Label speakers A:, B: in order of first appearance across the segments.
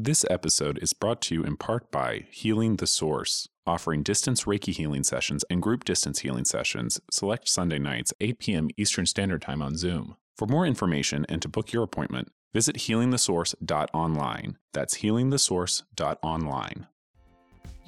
A: This episode is brought to you in part by Healing the Source, offering distance Reiki healing sessions and group distance healing sessions select Sunday nights, 8 p.m. Eastern Standard Time on Zoom. For more information and to book your appointment, visit healingthesource.online. That's healingthesource.online.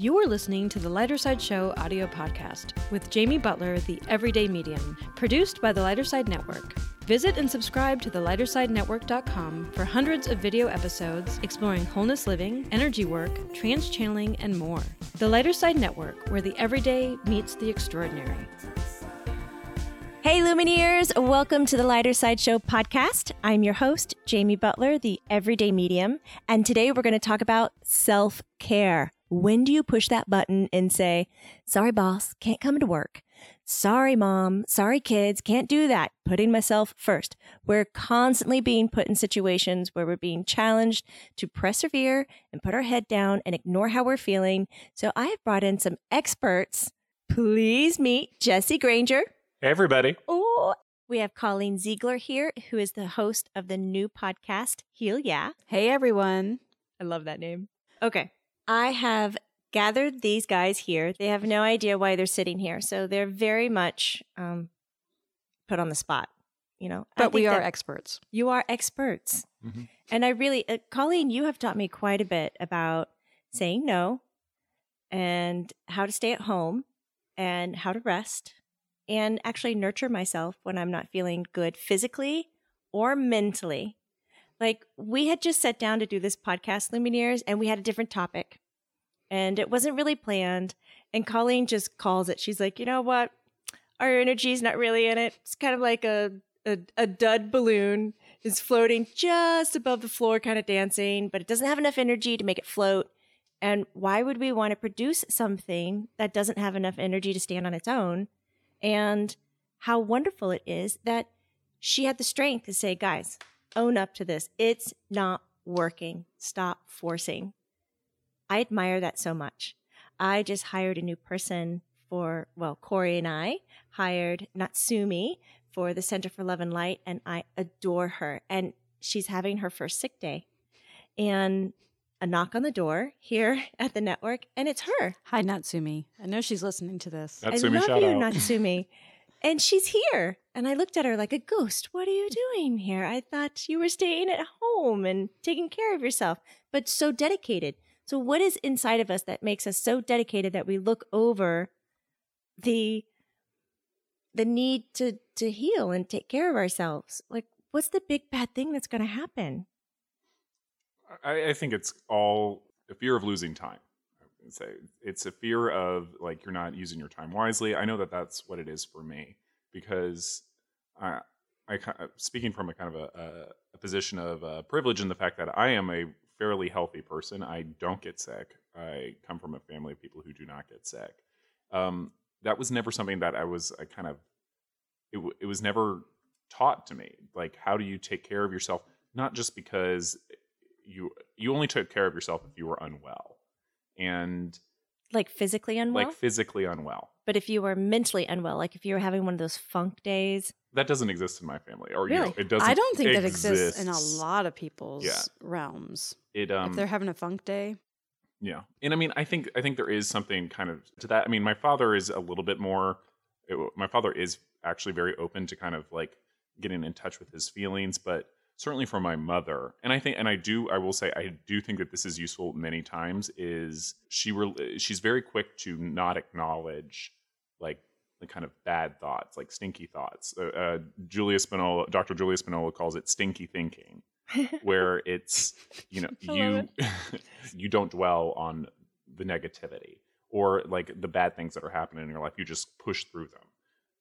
B: You are listening to the Lighter Side Show audio podcast with Jamie Butler, the Everyday Medium, produced by the Lighter Side Network. Visit and subscribe to the lightersidenetwork.com for hundreds of video episodes exploring wholeness living, energy work, trance channeling, and more. The Lighter Side Network, where the everyday meets the extraordinary.
C: Hey, Lumineers! Welcome to the Lighter Side Show podcast. I'm your host, Jamie Butler, the Everyday Medium, and today we're going to talk about self care. When do you push that button and say, sorry, boss, can't come to work? Sorry, mom. Sorry, kids. Can't do that. Putting myself first. We're constantly being put in situations where we're being challenged to persevere and put our head down and ignore how we're feeling. So I have brought in some experts. Please meet Jesse Granger.
A: Hey, everybody.
C: Oh, we have Colleen Ziegler here, who is the host of the new podcast, Heal Yeah.
B: Hey, everyone.
C: I love that name. Okay. I have gathered these guys here. They have no idea why they're sitting here. So they're very much um, put on the spot, you know.
B: But we are experts.
C: You are experts.
A: Mhm.
C: And I really, uh, Colleen, you have taught me quite a bit about saying no and how to stay at home and how to rest and actually nurture myself when I'm not feeling good physically or mentally. Like we had just sat down to do this podcast, Lumineers, and we had a different topic. And it wasn't really planned. And Colleen just calls it. She's like, you know what? Our energy's not really in it. It's kind of like a a, a dud balloon is floating just above the floor, kind of dancing, but it doesn't have enough energy to make it float. And why would we want to produce something that doesn't have enough energy to stand on its own? And how wonderful it is that she had the strength to say, guys, own up to this. It's not working. Stop forcing. I admire that so much. I just hired a new person for, well, Corey and I hired Natsumi for the Center for Love and Light, and I adore her. And she's having her first sick day. And a knock on the door here at the network, and it's her.
B: Hi, Natsumi. I know she's listening to this.
A: Natsumi,
C: I love
A: shout
C: you,
A: out.
C: Natsumi. and she's here. And I looked at her like a ghost. What are you doing here? I thought you were staying at home and taking care of yourself, but so dedicated. So, what is inside of us that makes us so dedicated that we look over the the need to to heal and take care of ourselves? Like, what's the big bad thing that's going to happen?
A: I, I think it's all a fear of losing time. Say it's a fear of like you're not using your time wisely. I know that that's what it is for me because I, I speaking from a kind of a, a, a position of uh, privilege in the fact that I am a fairly healthy person. I don't get sick. I come from a family of people who do not get sick. Um, that was never something that I was I kind of it, w- it was never taught to me. Like how do you take care of yourself? Not just because you you only took care of yourself if you were unwell and
C: Like physically unwell,
A: like physically unwell.
C: But if you were mentally unwell, like if you were having one of those funk days,
A: That doesn't exist in my family, or you know,
C: Really?
A: it doesn't.
B: I don't think that exists in a lot of people's
A: Yeah.
B: realms.
A: It um
B: if they're having a funk day,
A: Yeah, and I mean, I think I think there is something kind of to that. I mean, my father is a little bit more. it- my father is actually very open to kind of like getting in touch with his feelings, but certainly for my mother, and I think, and I do, I will say, I do think that this is useful many times. Is she? Re- she's very quick to not acknowledge like the kind of bad thoughts, like stinky thoughts. Uh, uh, Julia Spinola, Dr. Julia Spinola calls it stinky thinking where it's you know you you don't dwell on the negativity or like the bad things that are happening in your life you just push through them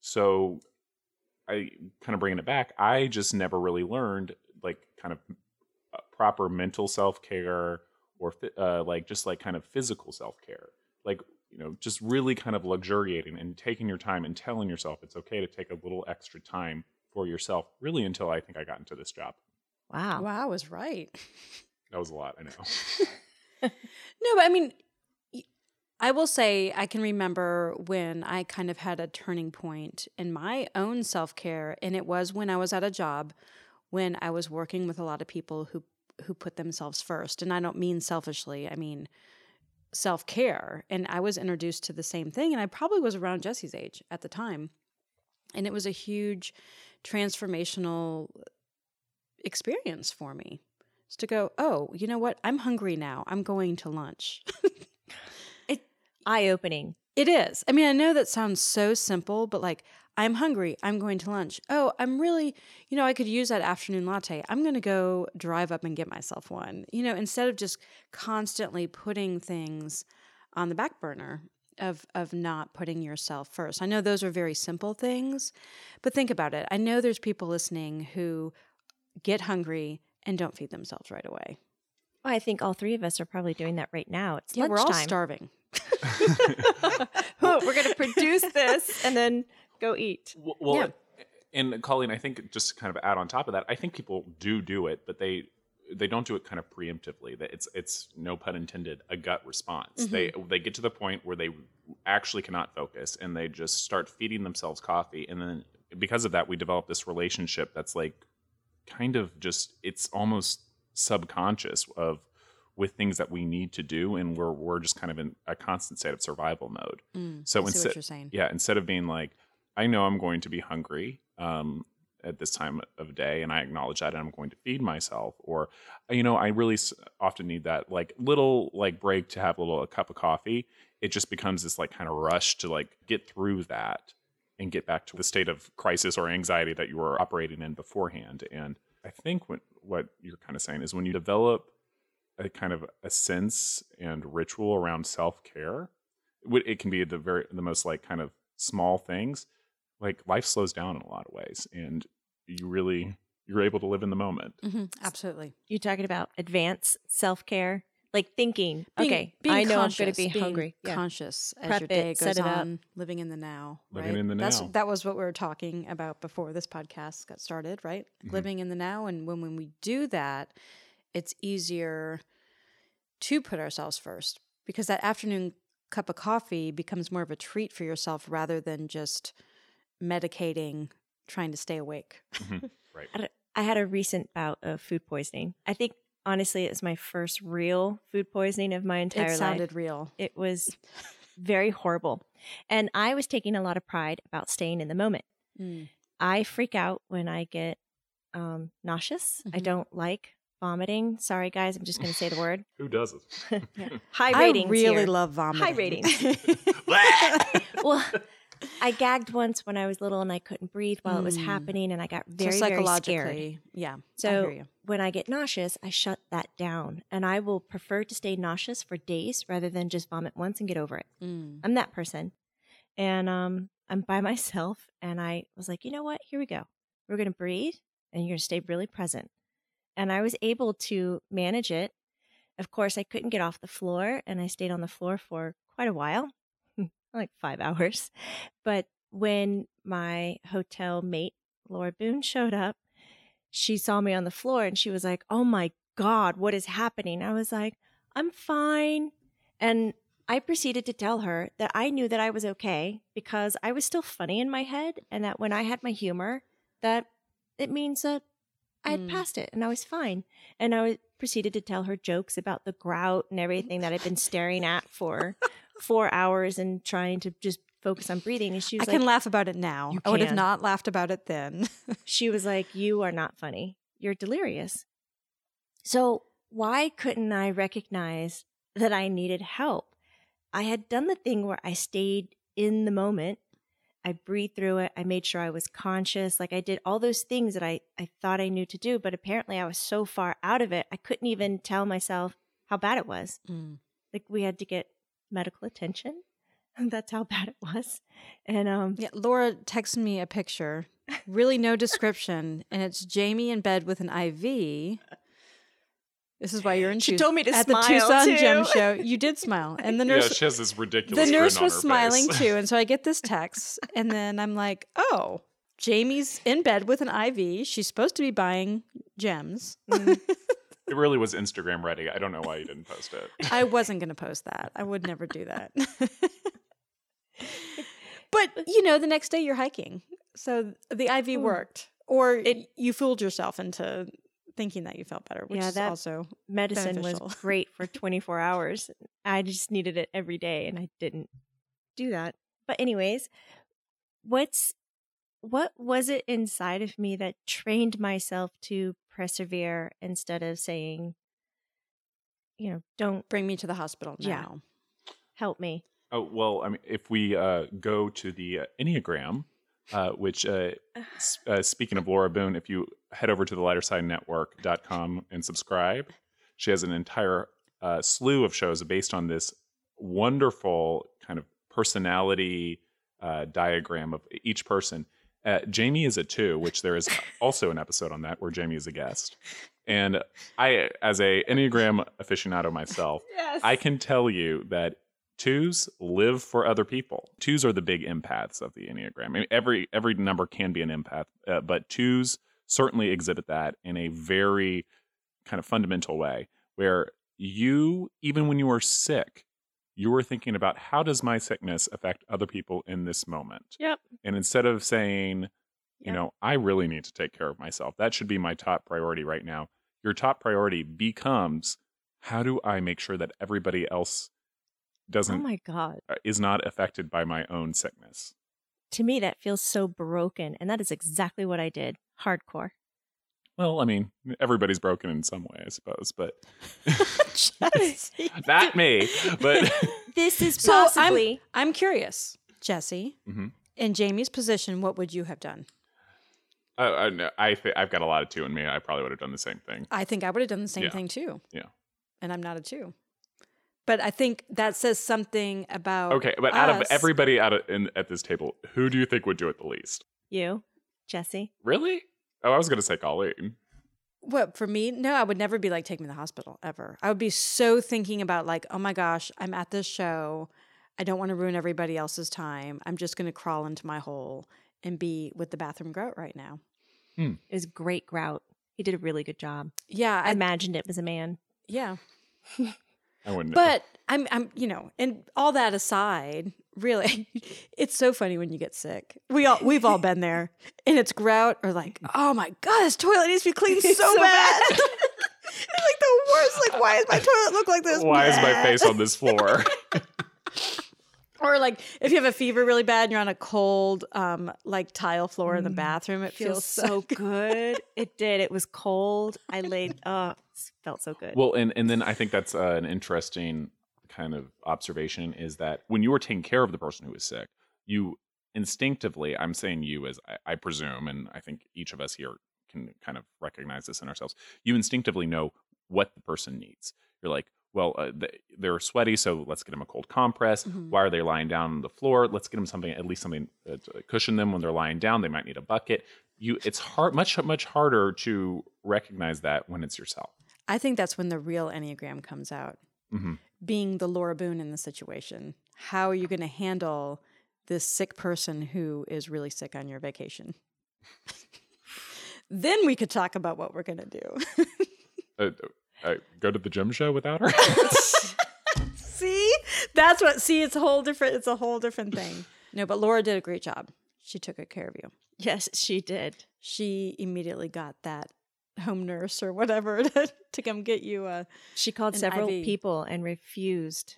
A: so i kind of bringing it back i just never really learned like kind of uh, proper mental self-care or uh, like just like kind of physical self-care like you know just really kind of luxuriating and taking your time and telling yourself it's okay to take a little extra time for yourself really until i think i got into this job
C: wow.
B: wow, I was right.
A: that was a lot i know
B: No, but I mean, I will say I can remember when I kind of had a turning point in my own self care, and it was when I was at a job when I was working with a lot of people who who put themselves first. And I don't mean selfishly, I mean self care. And I was introduced to the same thing. And I probably was around Jesse's age at the time. And it was a huge transformational experience for me. To go, oh, you know what? I'm hungry now. I'm going to lunch.
C: It eye opening.
B: It is. I mean, I know that sounds so simple, but like, I'm hungry. I'm going to lunch. Oh, I'm really, you know, I could use that afternoon latte. I'm going to go drive up and get myself one. You know, instead of just constantly putting things on the back burner of of not putting yourself first. I know those are very simple things, but think about it. I know there's people listening who get hungry and don't feed themselves right away.
C: Well, I think all three of us are probably doing that right now. It's
B: Yeah, we're all starving.
C: we're going to produce this and then go eat.
A: Well,
B: Yeah.
A: and Colleen, I think just to kind of add on top of that, I think people do do it, but they they don't do it kind of preemptively. That it's it's no pun intended a gut response. They mm-hmm. they get to the point where they actually cannot focus and they just start feeding themselves coffee, and then because of that, we develop this relationship that's like kind of just it's almost subconscious of with things that we need to do and we're we're just kind of in a constant state of survival mode.
B: Mm,
A: So instead
B: what you're saying.
A: yeah, instead of being like, I know I'm going to be hungry um, at this time of day, and I acknowledge that, and I'm going to feed myself, or you know, I really often need that like little like break to have a little a cup of coffee. It just becomes this like kind of rush to like get through that and get back to the state of crisis or anxiety that you were operating in beforehand. And I think what what you're kind of saying is when you develop a kind of a sense and ritual around self care, it can be the very the most like kind of small things like life slows down in a lot of ways and you really you're able to live in the moment
B: hmm absolutely.
C: You're talking about advanced self care, like thinking.
B: Being-
C: okay,
B: being
C: I know I'm going
B: conscious,
C: to be
B: being
C: hungry. Yeah.
B: Conscious as
C: Prep
B: your day
C: it,
B: goes
C: set it up.
B: on, living in the now.
A: Living
B: right?
A: in the
B: That's,
A: now.
B: That was what we were talking about before this podcast got started, right?
A: Mhm.
B: Living in the now, and when when we do that, it's easier to put ourselves first because that afternoon cup of coffee becomes more of a treat for yourself rather than just medicating, trying to stay awake.
A: Mhm. right
C: I had had a recent bout of food poisoning. I think honestly, it was my first real food poisoning of my entire
B: it
C: life.
B: sounded real.
C: It was very horrible. And I was taking a lot of pride about staying in the moment.
B: Mm.
C: I freak out when I get um, nauseous. I
B: Mhm.
C: don't like vomiting. Sorry, guys. I'm just going to say the word.
A: who does it
C: High ratings.
B: I really
C: here.
B: love vomiting.
C: High ratings. well, I gagged once when I was little and I couldn't breathe while it was
B: Mm.
C: happening, and I got
B: So
C: very, very scared.
B: psychologically, yeah. I
C: So
B: hear you.
C: when I get nauseous, I shut that down, and I will prefer to stay nauseous for days rather than just vomit once and get over it.
B: Mm.
C: I'm that person, and um, I'm by myself, and I was like, you know what? Here we go. We're gonna breathe, and you're gonna stay really present. And I was able to manage it. Of course, I couldn't get off the floor, and I stayed on the floor for quite a while, like five hours. But when my hotel mate, Laura Boone, showed up, she saw me on the floor and she was like, Oh my God, what is happening? I was like, I'm fine. And I proceeded to tell her that I knew that I was okay because I was still funny in my head and that when I had my humor, that it means that I had
B: Mm.
C: passed it and I was fine. And I was, proceeded to tell her jokes about the grout and everything that I've been staring at for four hours and trying to just focus on breathing. And she was
B: I
C: was
B: can laugh about it now. I would have not laughed about it then.
C: she was like, You are not funny. You're delirious. So, why couldn't I recognize that I needed help? I had done the thing where I stayed in the moment. I breathed through it. I made sure I was conscious. Like I did all those things that I, I thought I knew to do, but apparently I was so far out of it, I couldn't even tell myself how bad it was.
B: Mm.
C: Like we had to get medical attention. That's how bad it was. And um,
B: Yeah, Laura texted me a picture, really no description, and it's Jamie in bed with an IV. This is why you're in
C: She
B: Tuc-
C: told me to smile.
B: at
C: smile,
B: the Tucson
C: too.
B: Gem show. You did smile, and the nurse.
A: yeah
B: nurse
A: she has this ridiculous
B: the nurse
A: on
B: was
A: her
B: smiling
A: face.
B: too, and so I get this text, and then I'm like, oh. Jamie's in bed with an IV. She's supposed to be buying gems.
C: mm,
A: it really was instagram ready i don't know why you didn't post it
B: I wasn't going to post that. I would never do that. but, you know, the next day you're hiking. So the IV
C: Hmm.
B: worked. Or you fooled yourself into thinking that you felt better, which
C: Yeah,
B: is
C: that-
B: also
C: Medicine
B: Beneficial.
C: was great for 24 hours. I just needed it every day and I didn't do that. But anyways, what's what was it inside of me that trained myself to persevere instead of saying you know, don't
B: bring me to the hospital
C: Yeah.
B: now.
C: help me.
A: Oh well, I mean, if we uh, go to the uh, Enneagram, uh, which uh, uh, speaking of Laura Boone, if you head over to the lightersidenetwork.com and subscribe, she has an entire uh, slew of shows based on this wonderful kind of personality uh, diagram of each person. Uh, Jamie is a two, which there is also an episode on that where Jamie is a guest. And I, as a Enneagram aficionado myself,
B: Yes.
A: I can tell you that twos live for other people. Twos are the big empaths of the Enneagram. I mean, every every number can be an empath, uh, but twos certainly exhibit that in a very kind of fundamental way, where you, even when you are sick, you are thinking about how does my sickness affect other people in this moment.
C: Yep.
A: And instead of saying, you
C: Yep.
A: know, I really need to take care of myself, that should be my top priority right now. Your top priority becomes how do I make sure that everybody else
C: Oh
A: doesn't Oh
C: my god.
A: uh, is not affected by my own sickness.
C: To me that feels so broken and that is exactly what I did. Hardcore.
A: Well, I mean, everybody's broken in some way, I suppose, but
B: Jesse.
A: not me. But
C: This is
B: So I'm- I'm curious, Jesse.
A: Mhm.
B: In Jamie's position, what would you have done?
A: uh, I, no, I th- I've got a lot of two in me. I probably would have done the same thing.
B: I think I would have done the same
A: Yeah.
B: thing too.
A: Yeah.
B: And I'm not a two. But I think that says something about
A: Okay, but out of everybody out of, in, at this table, who do you think would do it the least?
C: you, Jesse.
A: Really? Oh, I was going to say Colleen.
B: What for me? No, I would never be like take me to the hospital ever. I would be so thinking about like, oh my gosh, I'm at this show. I don't want to ruin everybody else's time. I'm just going to crawl into my hole and be with the bathroom grout right now. Hmm.
C: It was great grout. He did a really good job.
B: Yeah,
C: I
B: I,
C: imagined it was a man.
B: yeah.
A: I wouldn't.
B: But I'm, I'm, you know, and all that aside, really, it's so funny when you get sick. We all, we've all been there, and it's grout or like, oh my god, this toilet needs to be cleaned so,
C: So
B: bad.
C: bad.
B: it's like the worst. Like, why does my toilet look like this?
A: Why is my face on this floor?
B: Or like if you have a fever really bad and you're on a cold um like tile floor in the bathroom, it feels,
C: Feels so good. It did. It was cold. I laid. Oh, it felt so good.
A: well, and and then I think that's uh, an interesting kind of observation is that when you are taking care of the person who is sick, you instinctively, I'm saying you as I, I presume, and I think each of us here can kind of recognize this in ourselves. You instinctively know what the person needs. You're like, well, uh, they, they're sweaty, so let's get them a cold compress.
B: Mhm.
A: Why are they lying down on the floor? Let's get them something, at least something uh, to cushion them when they're lying down. They might need a bucket. You, it's hard, much much harder to recognize that when it's yourself.
B: I think that's when the real Enneagram comes out.
A: hmm
B: Being the Laura Boone in the situation. How are you going to handle this sick person who is really sick on your vacation? then we could talk about what we're going to do.
A: Uh, uh, go to the gym show without her.
B: see? That's what see it's a whole different it's a whole different thing. No, but Laura did a great job. She took good care of you.
C: yes, she did.
B: She immediately got that home nurse or whatever to, to come get you a
C: She called
B: An
C: several
B: IV.
C: people and refused,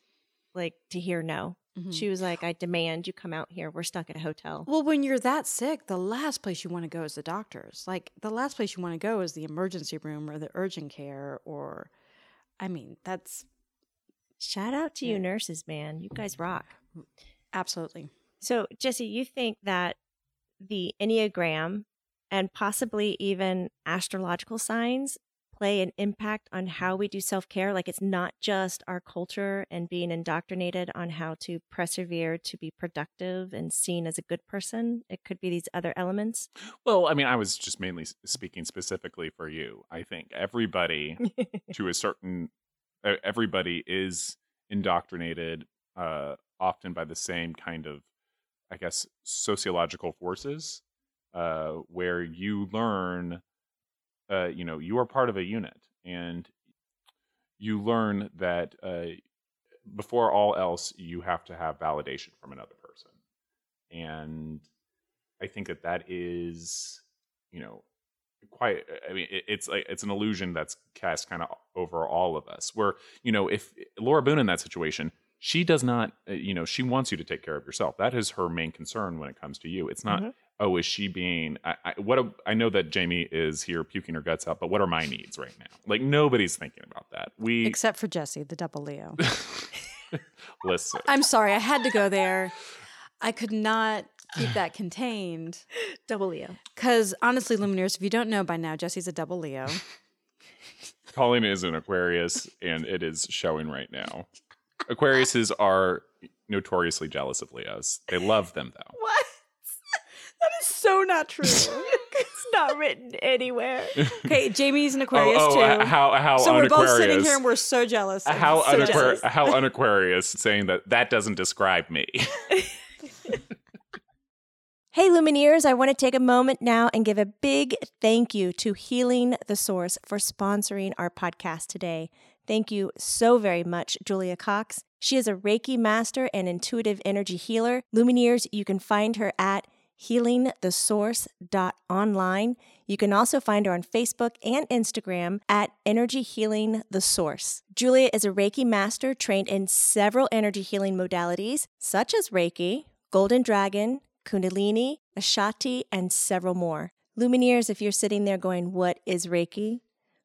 C: like, to hear no.
B: Mhm.
C: She was like, "I demand you come out here. We're stuck at a hotel."
B: Well, when you're that sick, the last place you want to go is the doctor's. Like the last place you want to go is the emergency room or the urgent care or I mean, that's
C: Shout out to you, nurses, man. You guys rock.
B: absolutely.
C: So, Jesse, you think that the Enneagram and possibly even astrological signs play an impact on how we do self care? Like, it's not just our culture and being indoctrinated on how to persevere to be productive and seen as a good person. It could be these other elements.
A: well, I mean, I was just mainly speaking specifically for you. I think everybody, to a certain, everybody is indoctrinated uh, often by the same kind of, I guess, sociological forces, uh, where you learn, uh, you know, you are part of a unit, and you learn that uh, before all else, you have to have validation from another person, and I think that that is, you know, quite i mean it, it's like it's an illusion that's cast kind of over all of us where you know if laura boone in that situation she does not uh, you know she wants you to take care of yourself that is her main concern when it comes to you it's not
C: Mhm.
A: oh is she being I, I what a, i know that jamie is here puking her guts out but what are my needs right now like nobody's thinking about that we
B: Except for Jesse, the double Leo.
A: listen
B: I'm sorry, I had to go there. I could not keep that contained.
C: Double Leo.
B: Because honestly, Lumineers, if you don't know by now, Jesse's a double Leo.
A: Colleen is an Aquarius, and it is showing right now. Aquariuses are notoriously jealous of Leos. They love them though.
C: What? that is so not true. it's not written anywhere.
B: Okay, Jamie's an Aquarius
A: oh, oh,
B: too.
A: uh, how how
B: so we're both sitting here and we're so jealous.
A: uh, how
B: so
A: unaquar-
B: jealous.
A: how un-Aquarius saying that that doesn't describe me.
C: Hey, Lumineers, I want to take a moment now and give a big thank you to Healing the Source for sponsoring our podcast today. Thank you so very much, Julia Cox. She is a Reiki master and intuitive energy healer. Lumineers, you can find her at healingthesource.online. You can also find her on Facebook and Instagram at Energy Healing the Source. Julia is a Reiki master trained in several energy healing modalities, such as Reiki, Golden Dragon, Kundalini, Ashati, and several more. Lumineers, if you're sitting there going, What is Reiki?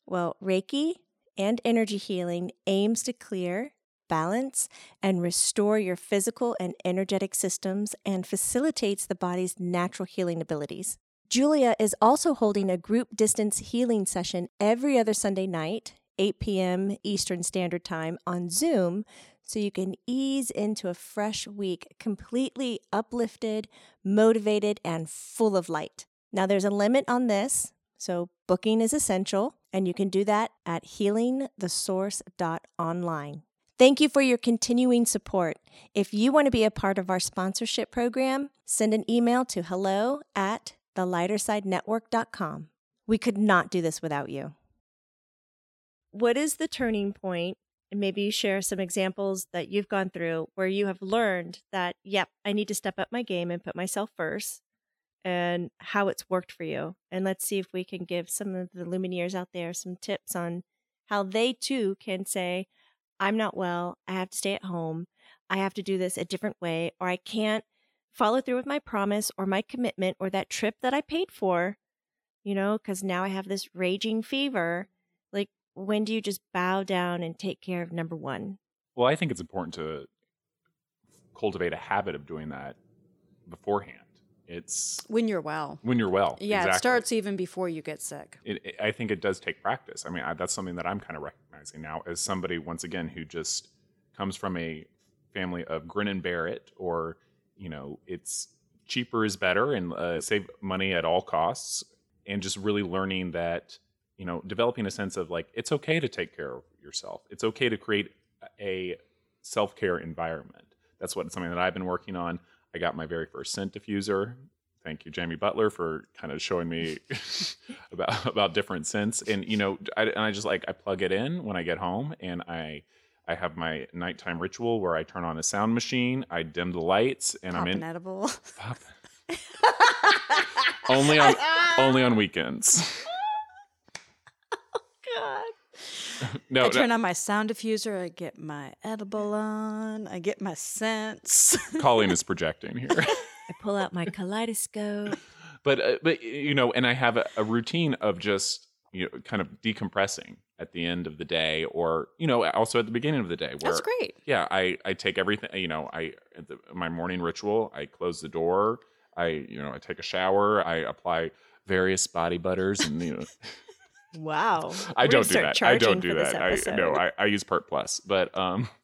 C: Well, Reiki and energy healing aims to clear, balance, and restore your physical and energetic systems and facilitates the body's natural healing abilities. Julia is also holding a group distance healing session every other Sunday night, 8 p.m. Eastern Standard Time on Zoom, so you can ease into a fresh week completely uplifted, motivated, and full of light. Now, there's a limit on this, so booking is essential, and you can do that at healingthesource.online. Thank you for your continuing support. If you want to be a part of our sponsorship program, send an email to hello at thelightersidenetwork.com. We could not do this without you. What is the turning point? And maybe share some examples that you've gone through where you have learned that, yep, I need to step up my game and put myself first and how it's worked for you. And let's see if we can give some of the Lumineers out there some tips on how they too can say, I'm not well. I have to stay at home. I have to do this a different way, or I can't follow through with my promise or my commitment or that trip that I paid for, you know, because now I have this raging fever. Like, when do you just bow down and take care of number one?
A: well, I think it's important to cultivate a habit of doing that beforehand. It's
B: when you're well.
A: when you're well.
B: Yeah,
A: exactly.
B: it starts even before you get sick.
A: it, it- I think it does take practice. I mean, I, that's something that I'm kind of recognizing now as somebody, once again, who just comes from a family of grin and bear it, or, you know, it's cheaper is better and uh, save money at all costs. And just really learning that, you know, developing a sense of like, it's okay to take care of yourself. It's okay to create a self care environment. That's what something that I've been working on. I got my very first scent diffuser. Thank you, Jamie Butler, for kind of showing me about about different scents. And you know, I, and I just like I plug it in when I get home, and I I have my nighttime ritual where I turn on a sound machine, I dim the lights, and
B: Pop
A: I'm
B: an
A: in
B: edible.
A: pop, only on only on weekends.
C: God.
A: No,
B: I
A: no,
B: turn on my sound diffuser. I get my edible on. I get my scents.
A: Colleen is projecting here.
C: I pull out my kaleidoscope.
A: but uh, but you know and i have a, a routine of just you know kind of decompressing at the end of the day or you know also at the beginning of the day where
B: That's great.
A: yeah i i take everything you know i the, my morning ritual i close the door i you know i take a shower i apply various body butters and you know
C: Wow.
A: i
C: We're
A: don't do that i don't do that i no I, I use part plus but um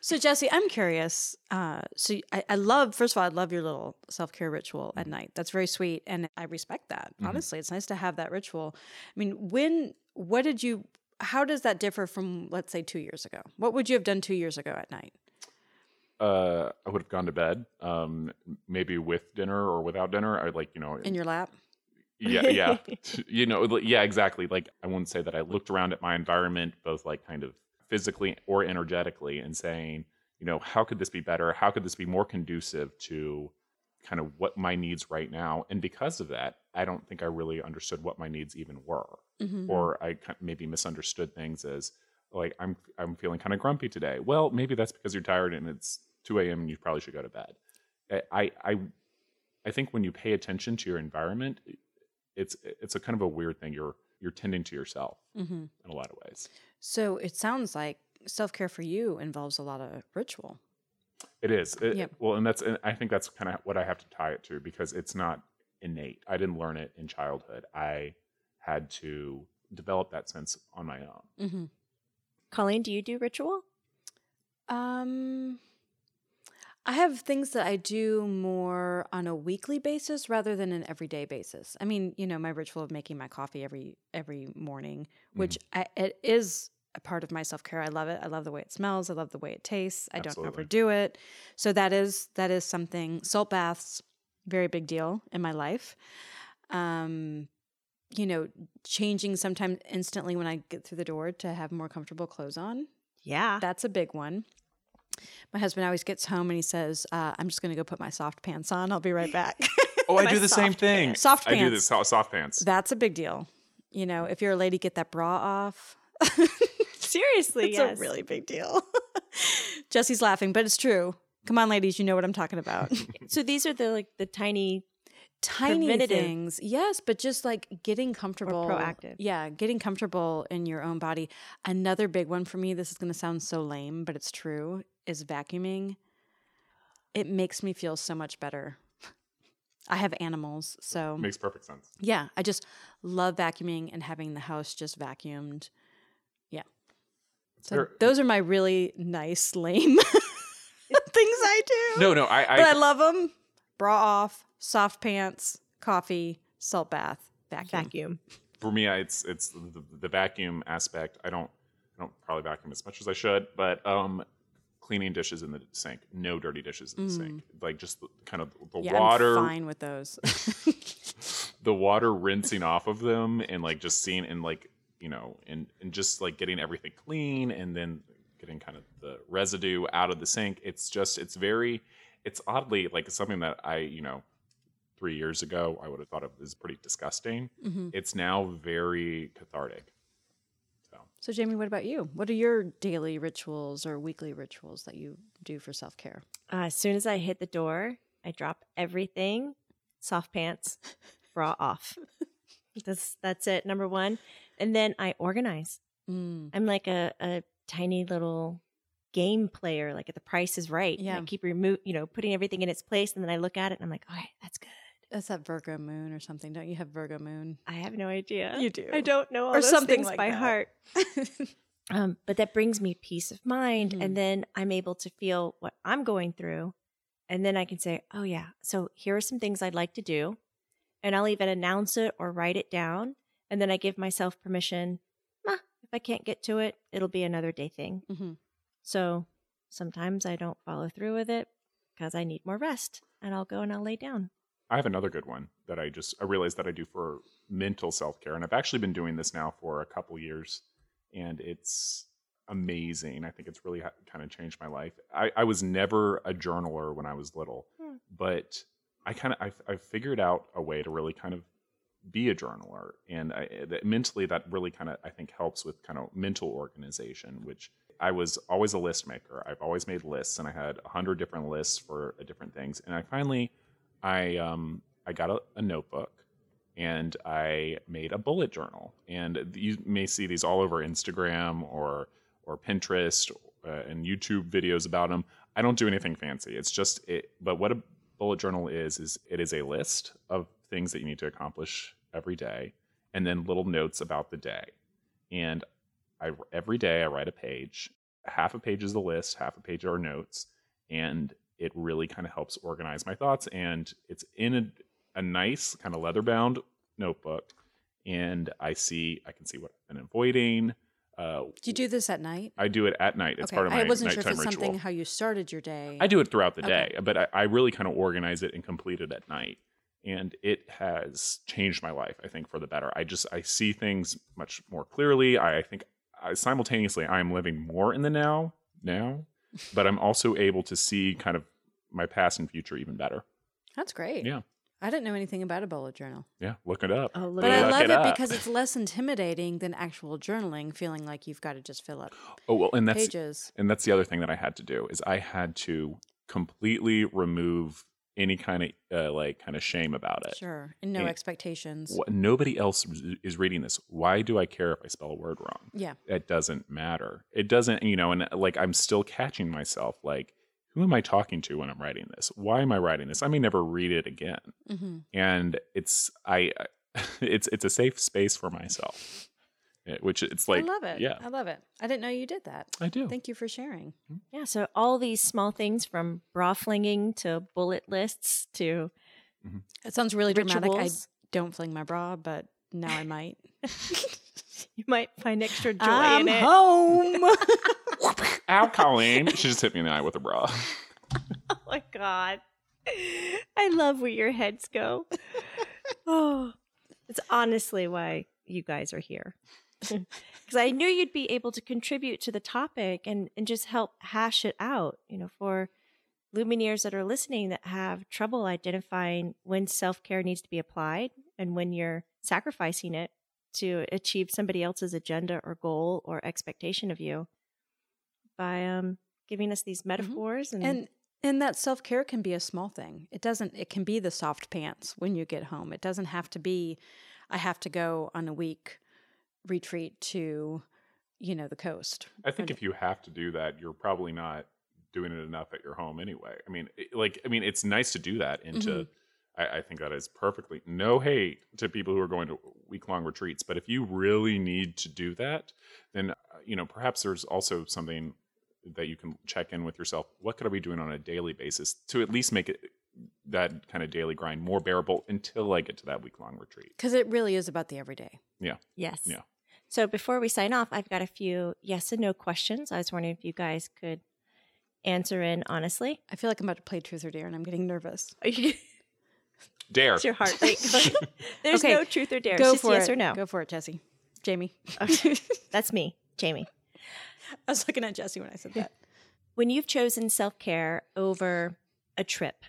B: So Jesse, I'm curious. Uh, so I, I love, first of all, I love your little self care ritual at night. That's very sweet, and I respect that.
A: Mhm.
B: Honestly, it's nice to have that ritual. I mean, when, what did you? How does that differ from, let's say, two years ago? What would you have done two years ago at night?
A: uh i would have gone to bed um maybe with dinner or without dinner i like you know
B: In your lap?
A: Yeah yeah you know yeah exactly like i wouldn't say that i looked around at my environment both like kind of physically or energetically and saying you know how could this be better how could this be more conducive to kind of what my needs right now. And because of that, I don't think I really understood what my needs even were.
B: Mhm.
A: Or I maybe misunderstood things as like I'm I'm feeling kind of grumpy today. Well, maybe that's because you're tired and it's 2 a.m. and you probably should go to bed. I I I think when you pay attention to your environment, it's it's a kind of a weird thing. You're you're tending to yourself
B: Mhm.
A: in a lot of ways.
B: So it sounds like self care for you involves a lot of ritual.
A: It is. It-
B: Yep.
A: Well, and that's and I think that's kind of what I have to tie it to because it's not innate. I didn't learn it in childhood. I had to develop that sense on my own.
B: Mm-hmm.
C: Colleen, do you do ritual?
B: Um, I have things that I do more on a weekly basis rather than an everyday basis. I mean, you know, my ritual of making my coffee every every morning, which I, it is a part of my self care. I love it. I love the way it smells. I love the way it tastes. I don't
A: Absolutely.
B: overdo it. So that is that is something. Salt baths, very big deal in my life. Um, you know, changing sometimes instantly when I get through the door to have more comfortable clothes on.
C: Yeah.
B: That's a big one. My husband always gets home and he says, uh, "I'm just going to go put my soft pants on. I'll be right back."
A: Oh, I do the same thing.
C: pants.
B: Soft pants.
A: I do this soft pants.
B: That's a big deal. You know, if you're a lady, get that bra off.
C: Seriously,
B: it's
C: yes.
B: a really big deal. Jesse's laughing, but it's true. Come on, ladies, you know what I'm talking about.
C: So these are the like the tiny.
B: Tiny things, yes, but just like getting comfortable,
C: proactive.
B: Yeah, getting comfortable in your own body. Another big one for me. This is going to sound so lame, but it's true. Is vacuuming. It makes me feel so much better. I have animals, so
A: Makes perfect sense.
B: yeah, I just love vacuuming and having the house just vacuumed. Yeah. So
A: very-
B: those are my really nice, lame things I do.
A: no, no, I,
B: but I
A: I,
B: love them. Bra off, soft pants, coffee, salt bath, vacuum.
C: Vacuum.
A: for me, I, it's it's the, the vacuum aspect. I don't I don't probably vacuum as much as I should, but um, cleaning dishes in the sink, no dirty dishes in the sink, like just the, kind of the
B: Mm. Yeah,
A: water,
B: I'm fine with those.
A: the water rinsing off of them, and like just seeing and like you know, and and just like getting everything clean, and then getting kind of the residue out of the sink. It's just it's very it's oddly like something that I you know three years ago I would have thought of as pretty disgusting.
B: Mhm.
A: It's now very cathartic. So
B: Jamie, what about you? What are your daily rituals or weekly rituals that you do for self care?
C: Uh, as soon as I hit the door, I drop everything, soft pants, bra off. That's that's it. Number one, and then I organize.
B: Mm.
C: I'm like a, a tiny little game player. Like at The Price is Right.
B: Yeah.
C: I keep remove, you know, putting everything in its place, and then I look at it and I'm like, all right, that's good.
B: That's that Virgo moon or something. Don't you have Virgo moon?
C: I have no idea.
B: You do.
C: I don't know all
B: Or
C: those
B: something
C: things
B: like
C: by
B: that.
C: heart. Um, but that brings me peace of mind,
B: Mhm.
C: and then I'm able to feel what I'm going through, and then I can say, "Oh yeah, so here are some things I'd like to do," and I'll even announce it or write it down, and then I give myself permission. "Nah, if I can't get to it, it'll be another day thing.
B: Mhm.
C: So sometimes I don't follow through with it because I need more rest, and I'll go and I'll lay down.
A: I have another good one that I just I realized that I do for mental self care, and I've actually been doing this now for a couple years, and it's amazing. I think it's really ha- kind of changed my life. I, I was never a journaler when I was little,
C: Hmm.
A: but I kind of I, I figured out a way to really kind of be a journaler, and I, that mentally that really kind of I think helps with kind of mental organization, which. I was always a list maker. I've always made lists, and I had a hundred different lists for uh, different things. And I finally I um I got a, a notebook and I made a bullet journal. And you may see these all over Instagram or or Pinterest uh, and YouTube videos about them. I don't do anything fancy. It's just it. But what a bullet journal is is it is a list of things that you need to accomplish every day, and then little notes about the day. And I every day I write a page. Half a page is the list, half a page are notes, and it really kind of helps organize my thoughts. And it's in a, a nice kind of leather bound notebook, and I see I can see what I've been avoiding. Uh,
B: Do you do this at night?
A: I do it at night. It's
B: okay,
A: part of my
B: I wasn't sure if it's something
A: ritual.
B: how you started your day.
A: I do it throughout the
B: Okay.
A: day, but I, I really kind of organize it and complete it at night. And it has changed my life, I think, for the better. I just I see things much more clearly. I, I think I, simultaneously I am living more in the now now, but I'm also able to see kind of my past and future even better.
B: That's great.
A: Yeah.
B: I didn't know anything about a bullet journal.
A: Yeah, look it up.
C: Oh, look
B: But
C: at
B: I
A: Look
B: love
A: it
B: it, because it's less intimidating than actual journaling, feeling like you've got to just fill up
A: Oh well, and that's
B: pages.
A: and that's the other thing that I had to do is I had to completely remove any kind of uh, like kind of shame about it.
B: Sure. And no
A: And-
B: expectations.
A: Wh- Nobody else is reading this. Why do I care if I spell a word wrong?
B: Yeah.
A: It doesn't matter. It doesn't, you know, and like I'm still catching myself like, who am I talking to when I'm writing this? Why am I writing this? I may never read it again.
B: hmm
A: And it's I it's it's a safe space for myself. Which it's like
B: I love it.
A: Yeah.
B: I love it. I didn't know you did that.
A: I do.
B: Thank you for sharing. Mm-hmm.
C: Yeah, so all these small things from bra flinging to bullet lists to mm-hmm.
B: It sounds really dramatic. I don't fling my bra, but now I might.
C: you might find extra joy
B: I'm
C: in it.
B: home.
A: Ow, Colleen. She just hit me in the eye with a bra.
C: Oh my god. I love where your heads go. oh, it's honestly why you guys are here. Because I knew you'd be able to contribute to the topic and, and just help hash it out, you know, for Lumineers that are listening that have trouble identifying when self care needs to be applied and when you're sacrificing it to achieve somebody else's agenda or goal or expectation of you by um, giving us these metaphors and,
B: and and that self-care can be a small thing. It doesn't it can be the soft pants when you get home. It doesn't have to be I have to go on a week retreat to you know the coast.
A: I think if you have to do that, you're probably not doing it enough at your home anyway. I mean, it, like, I mean, it's nice to do that. And to,
B: Mhm.
A: I, I think that is perfectly no hate to people who are going to week long retreats. But if you really need to do that, then uh, you know perhaps there's also something that you can check in with yourself. What could I be doing on a daily basis to at least make it that kind of daily grind more bearable until I get to that week long retreat?
B: Because it really is about the everyday. Yeah.
C: Yes.
A: Yeah.
C: So before we sign off, I've got a few yes and no questions. I was wondering if you guys could answer in honestly.
B: I feel like I'm about to play truth or dare and I'm getting nervous.
C: Are you,
A: Dare.
C: is your heart rate? There's
B: Okay,
C: no truth or dare.
B: Go
C: It's just
B: for
C: yes
B: it.
C: or no.
B: Go for it, Jesse. Jamie.
C: Okay. That's me, Jamie.
B: I was looking at Jesse when I said that.
C: When you've chosen self care over a trip, like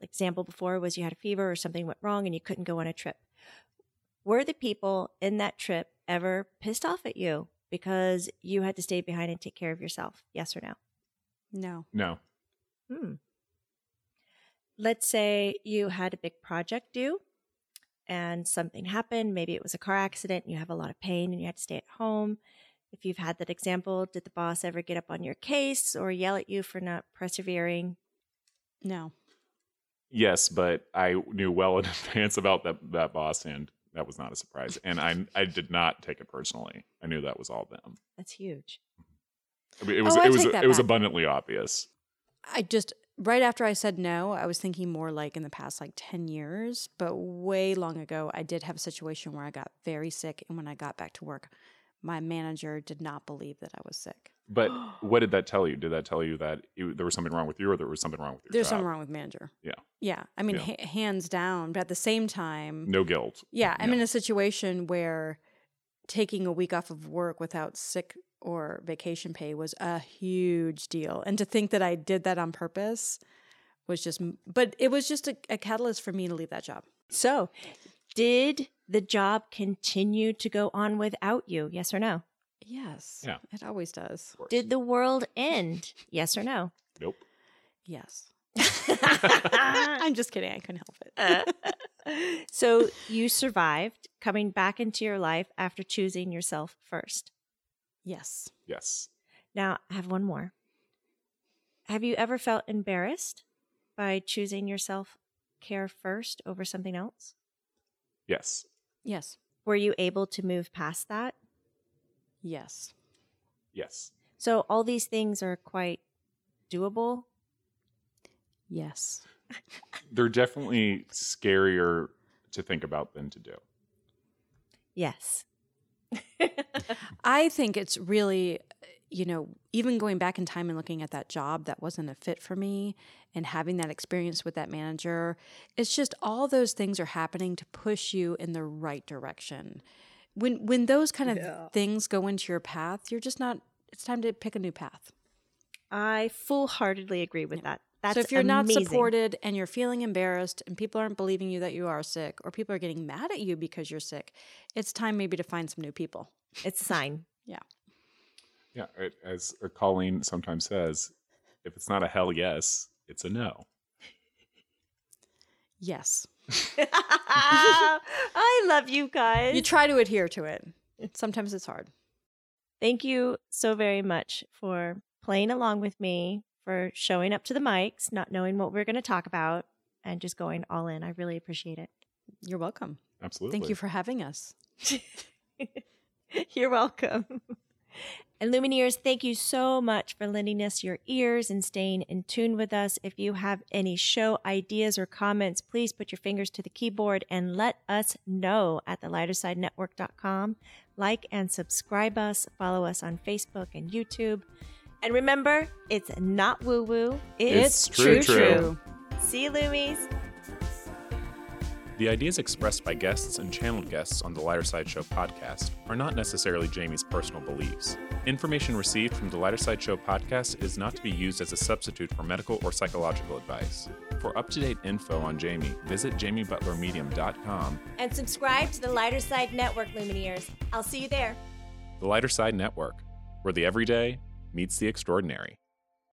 C: example before was you had a fever or something went wrong and you couldn't go on a trip. Were the people in that trip ever pissed off at you because you had to stay behind and take care of yourself? Yes or no?
B: No.
A: No.
C: Hmm. Let's say you had a big project due and something happened. Maybe it was a car accident and you have a lot of pain and you had to stay at home. If you've had that example, did the boss ever get up on your case or yell at you for not persevering?
B: No.
A: Yes, but I knew well in advance about that that boss, and that was not a surprise. And I I did not take it personally. I knew that was all them.
C: That's huge.
A: I mean, it was
B: Oh,
A: it was it was abundantly obvious.
B: I just right after I said no, I was thinking more like in the past like 10 years, but way long ago I did have a situation where I got very sick and when I got back to work, my manager did not believe that I was sick.
A: But what did that tell you? Did that tell you that you, there was something wrong with you, or there was something wrong with your
B: There's
A: job?
B: something wrong with manager.
A: Yeah.
B: Yeah. I mean,
A: Yeah.
B: ha- hands down, but at the same time,
A: No guilt.
B: yeah, I'm
A: Yeah.
B: in a situation where taking a week off of work without sick or vacation pay was a huge deal. And to think that I did that on purpose was just, but it was just a, a catalyst for me to leave that job.
C: So, did the job continue to go on without you? Yes or no?
B: Yes.
A: Yeah.
B: It always does.
C: Did the world end? Yes or no?
A: nope.
B: Yes. I'm just kidding. I couldn't help it.
C: Uh, so you survived coming back into your life after choosing yourself first.
B: yes.
A: Yes.
C: Now, I have one more. Have you ever felt embarrassed by choosing yourself care first over something else?
A: Yes.
B: Yes.
C: Were you able to move past that?
B: Yes.
A: Yes.
C: So all these things are quite doable.
B: Yes.
A: They're definitely scarier to think about than to do.
C: Yes.
B: I think it's really, you know, even going back in time and looking at that job that wasn't a fit for me and having that experience with that manager, it's just all those things are happening to push you in the right direction. When when those kind of
C: Yeah.
B: things go into your path, you're just not it's time to pick a new path.
C: I full heartedly agree with that. That's
D: so if you're
C: amazing.
D: not supported and you're feeling embarrassed and people aren't believing you that you are sick or people are getting mad at you because you're sick, it's time maybe to find some new people.
C: it's a sign.
A: Yeah, it- as uh, Colleen sometimes says, if it's not a hell yes, it's a no.
D: Yes.
C: I love you guys.
D: You try to adhere to it. Sometimes it's hard.
C: Thank you so very much for playing along with me, for showing up to the mics, not knowing what we are going to talk about, and just going all in. I really appreciate it.
D: You're welcome.
A: Absolutely.
D: Thank you for having us.
C: You're welcome. And Lumineers, thank you so much for lending us your ears and staying in tune with us. If you have any show ideas or comments, please put your fingers to the keyboard and let us know at thelightersidenetwork.com. Like and subscribe us, follow us on Facebook and YouTube. And remember, it's not woo woo,
A: It's true, true.
C: See you, Loomies.
A: The ideas expressed by guests and channeled guests on the Lighter Side Show podcast are not necessarily Jamie's personal beliefs. Information received from the Lighter Side Show podcast is not to be used as a substitute for medical or psychological advice. For up to date info on Jamie, visit jamiebutlermedium.com.
C: And subscribe to the Lighter Side Network, Lumineers. I'll see you there.
A: The Lighter Side Network, where the everyday meets the extraordinary.